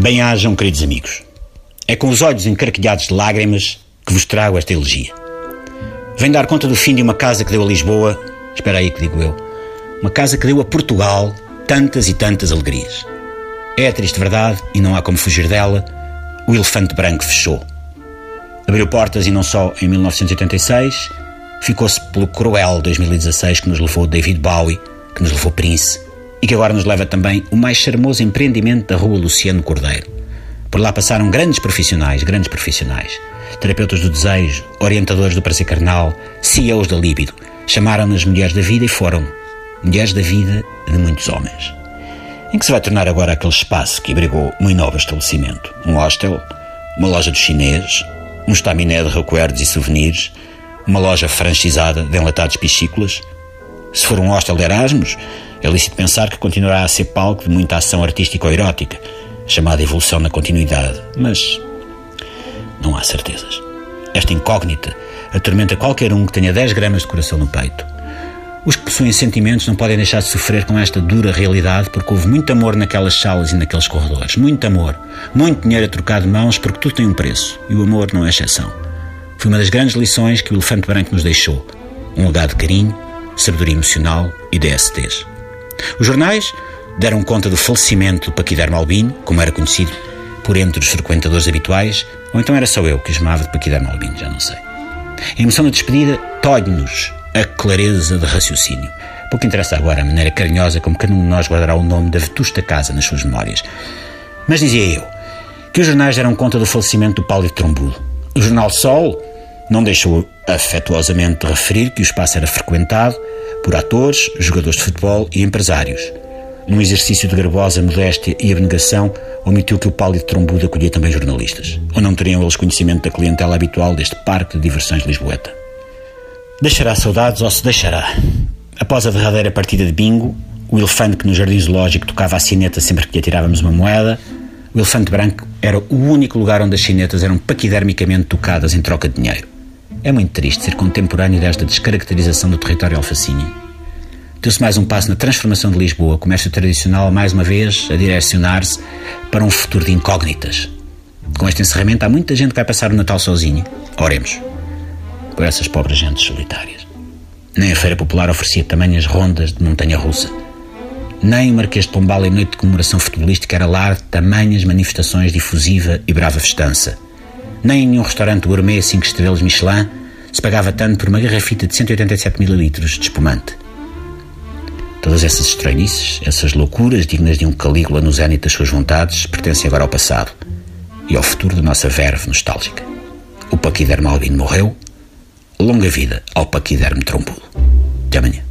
Bem-ajam, queridos amigos. É com os olhos encarquilhados de lágrimas que vos trago esta elegia. Vem dar conta do fim de uma casa que deu a Lisboa, espera aí que digo eu, uma casa que deu a Portugal tantas e tantas alegrias. É a triste verdade, e não há como fugir dela, o elefante branco fechou. Abriu portas e não só em 1986, ficou-se pelo cruel 2016 que nos levou David Bowie, que nos levou Prince, e que agora nos leva também o mais charmoso empreendimento da rua Luciano Cordeiro. Por lá passaram grandes profissionais, grandes profissionais. Terapeutas do desejo, orientadores do prazer carnal, CEOs da libido. Chamaram-nas mulheres da vida e foram mulheres da vida de muitos homens. Em que se vai tornar agora aquele espaço que abrigou um novo estabelecimento? Um hostel, uma loja de chinês, um estaminé de recuerdos e souvenirs, uma loja franchisada de enlatados piscícolas? Se for um hostel de Erasmus, é lícito pensar que continuará a ser palco de muita ação artística ou erótica, chamada evolução na continuidade, mas não há certezas. Esta incógnita atormenta qualquer um que tenha 10 gramas de coração no peito. Os que possuem sentimentos não podem deixar de sofrer com esta dura realidade porque houve muito amor naquelas salas e naqueles corredores. Muito amor. Muito dinheiro a trocar de mãos porque tudo tem um preço. E o amor não é exceção. Foi uma das grandes lições que o Elefante Branco nos deixou. Um legado de carinho, sabedoria emocional e DSTs. Os jornais deram conta do falecimento do Paquidermo Albino, como era conhecido por entre os frequentadores habituais, ou então era só eu que chamava de Paquidermo Albino, já não sei. A emoção da despedida tolhe-nos a clareza de raciocínio. Pouco interessa agora a maneira carinhosa como cada um de nós guardará o nome da vetusta casa nas suas memórias. Mas dizia eu que os jornais deram conta do falecimento do Paulo de Trombudo. O jornal Sol não deixou afetuosamente de referir que o espaço era frequentado por atores, jogadores de futebol e empresários. Num exercício de garbosa modéstia e abnegação, omitiu que o pálido trombudo acolhia também jornalistas. Ou não teriam eles conhecimento da clientela habitual deste parque de diversões lisboeta? Deixará saudades ou se deixará? Após a derradeira partida de bingo, o elefante que no jardim zoológico tocava a sineta sempre que lhe atirávamos uma moeda, o elefante branco era o único lugar onde as chinetas eram paquidermicamente tocadas em troca de dinheiro. É muito triste ser contemporâneo desta descaracterização do território alfacinho. Deu-se mais um passo na transformação de Lisboa, comércio tradicional, mais uma vez, a direcionar-se para um futuro de incógnitas. Com este encerramento, há muita gente que vai passar o Natal sozinho. Oremos. Por essas pobres gentes solitárias. Nem a Feira Popular oferecia tamanhas rondas de montanha russa. Nem o Marquês de Pombal em noite de comemoração futebolística era lar de tamanhas manifestações de efusiva e brava festança. Nem em nenhum restaurante gourmet 5 estrelas Michelin se pagava tanto por uma garrafita de 187 ml de espumante. Todas essas estranhices, essas loucuras dignas de um Calígula no zénite das suas vontades, pertencem agora ao passado e ao futuro da nossa verve nostálgica. O paquidermo albino morreu, longa vida ao paquidermo trombudo. De amanhã.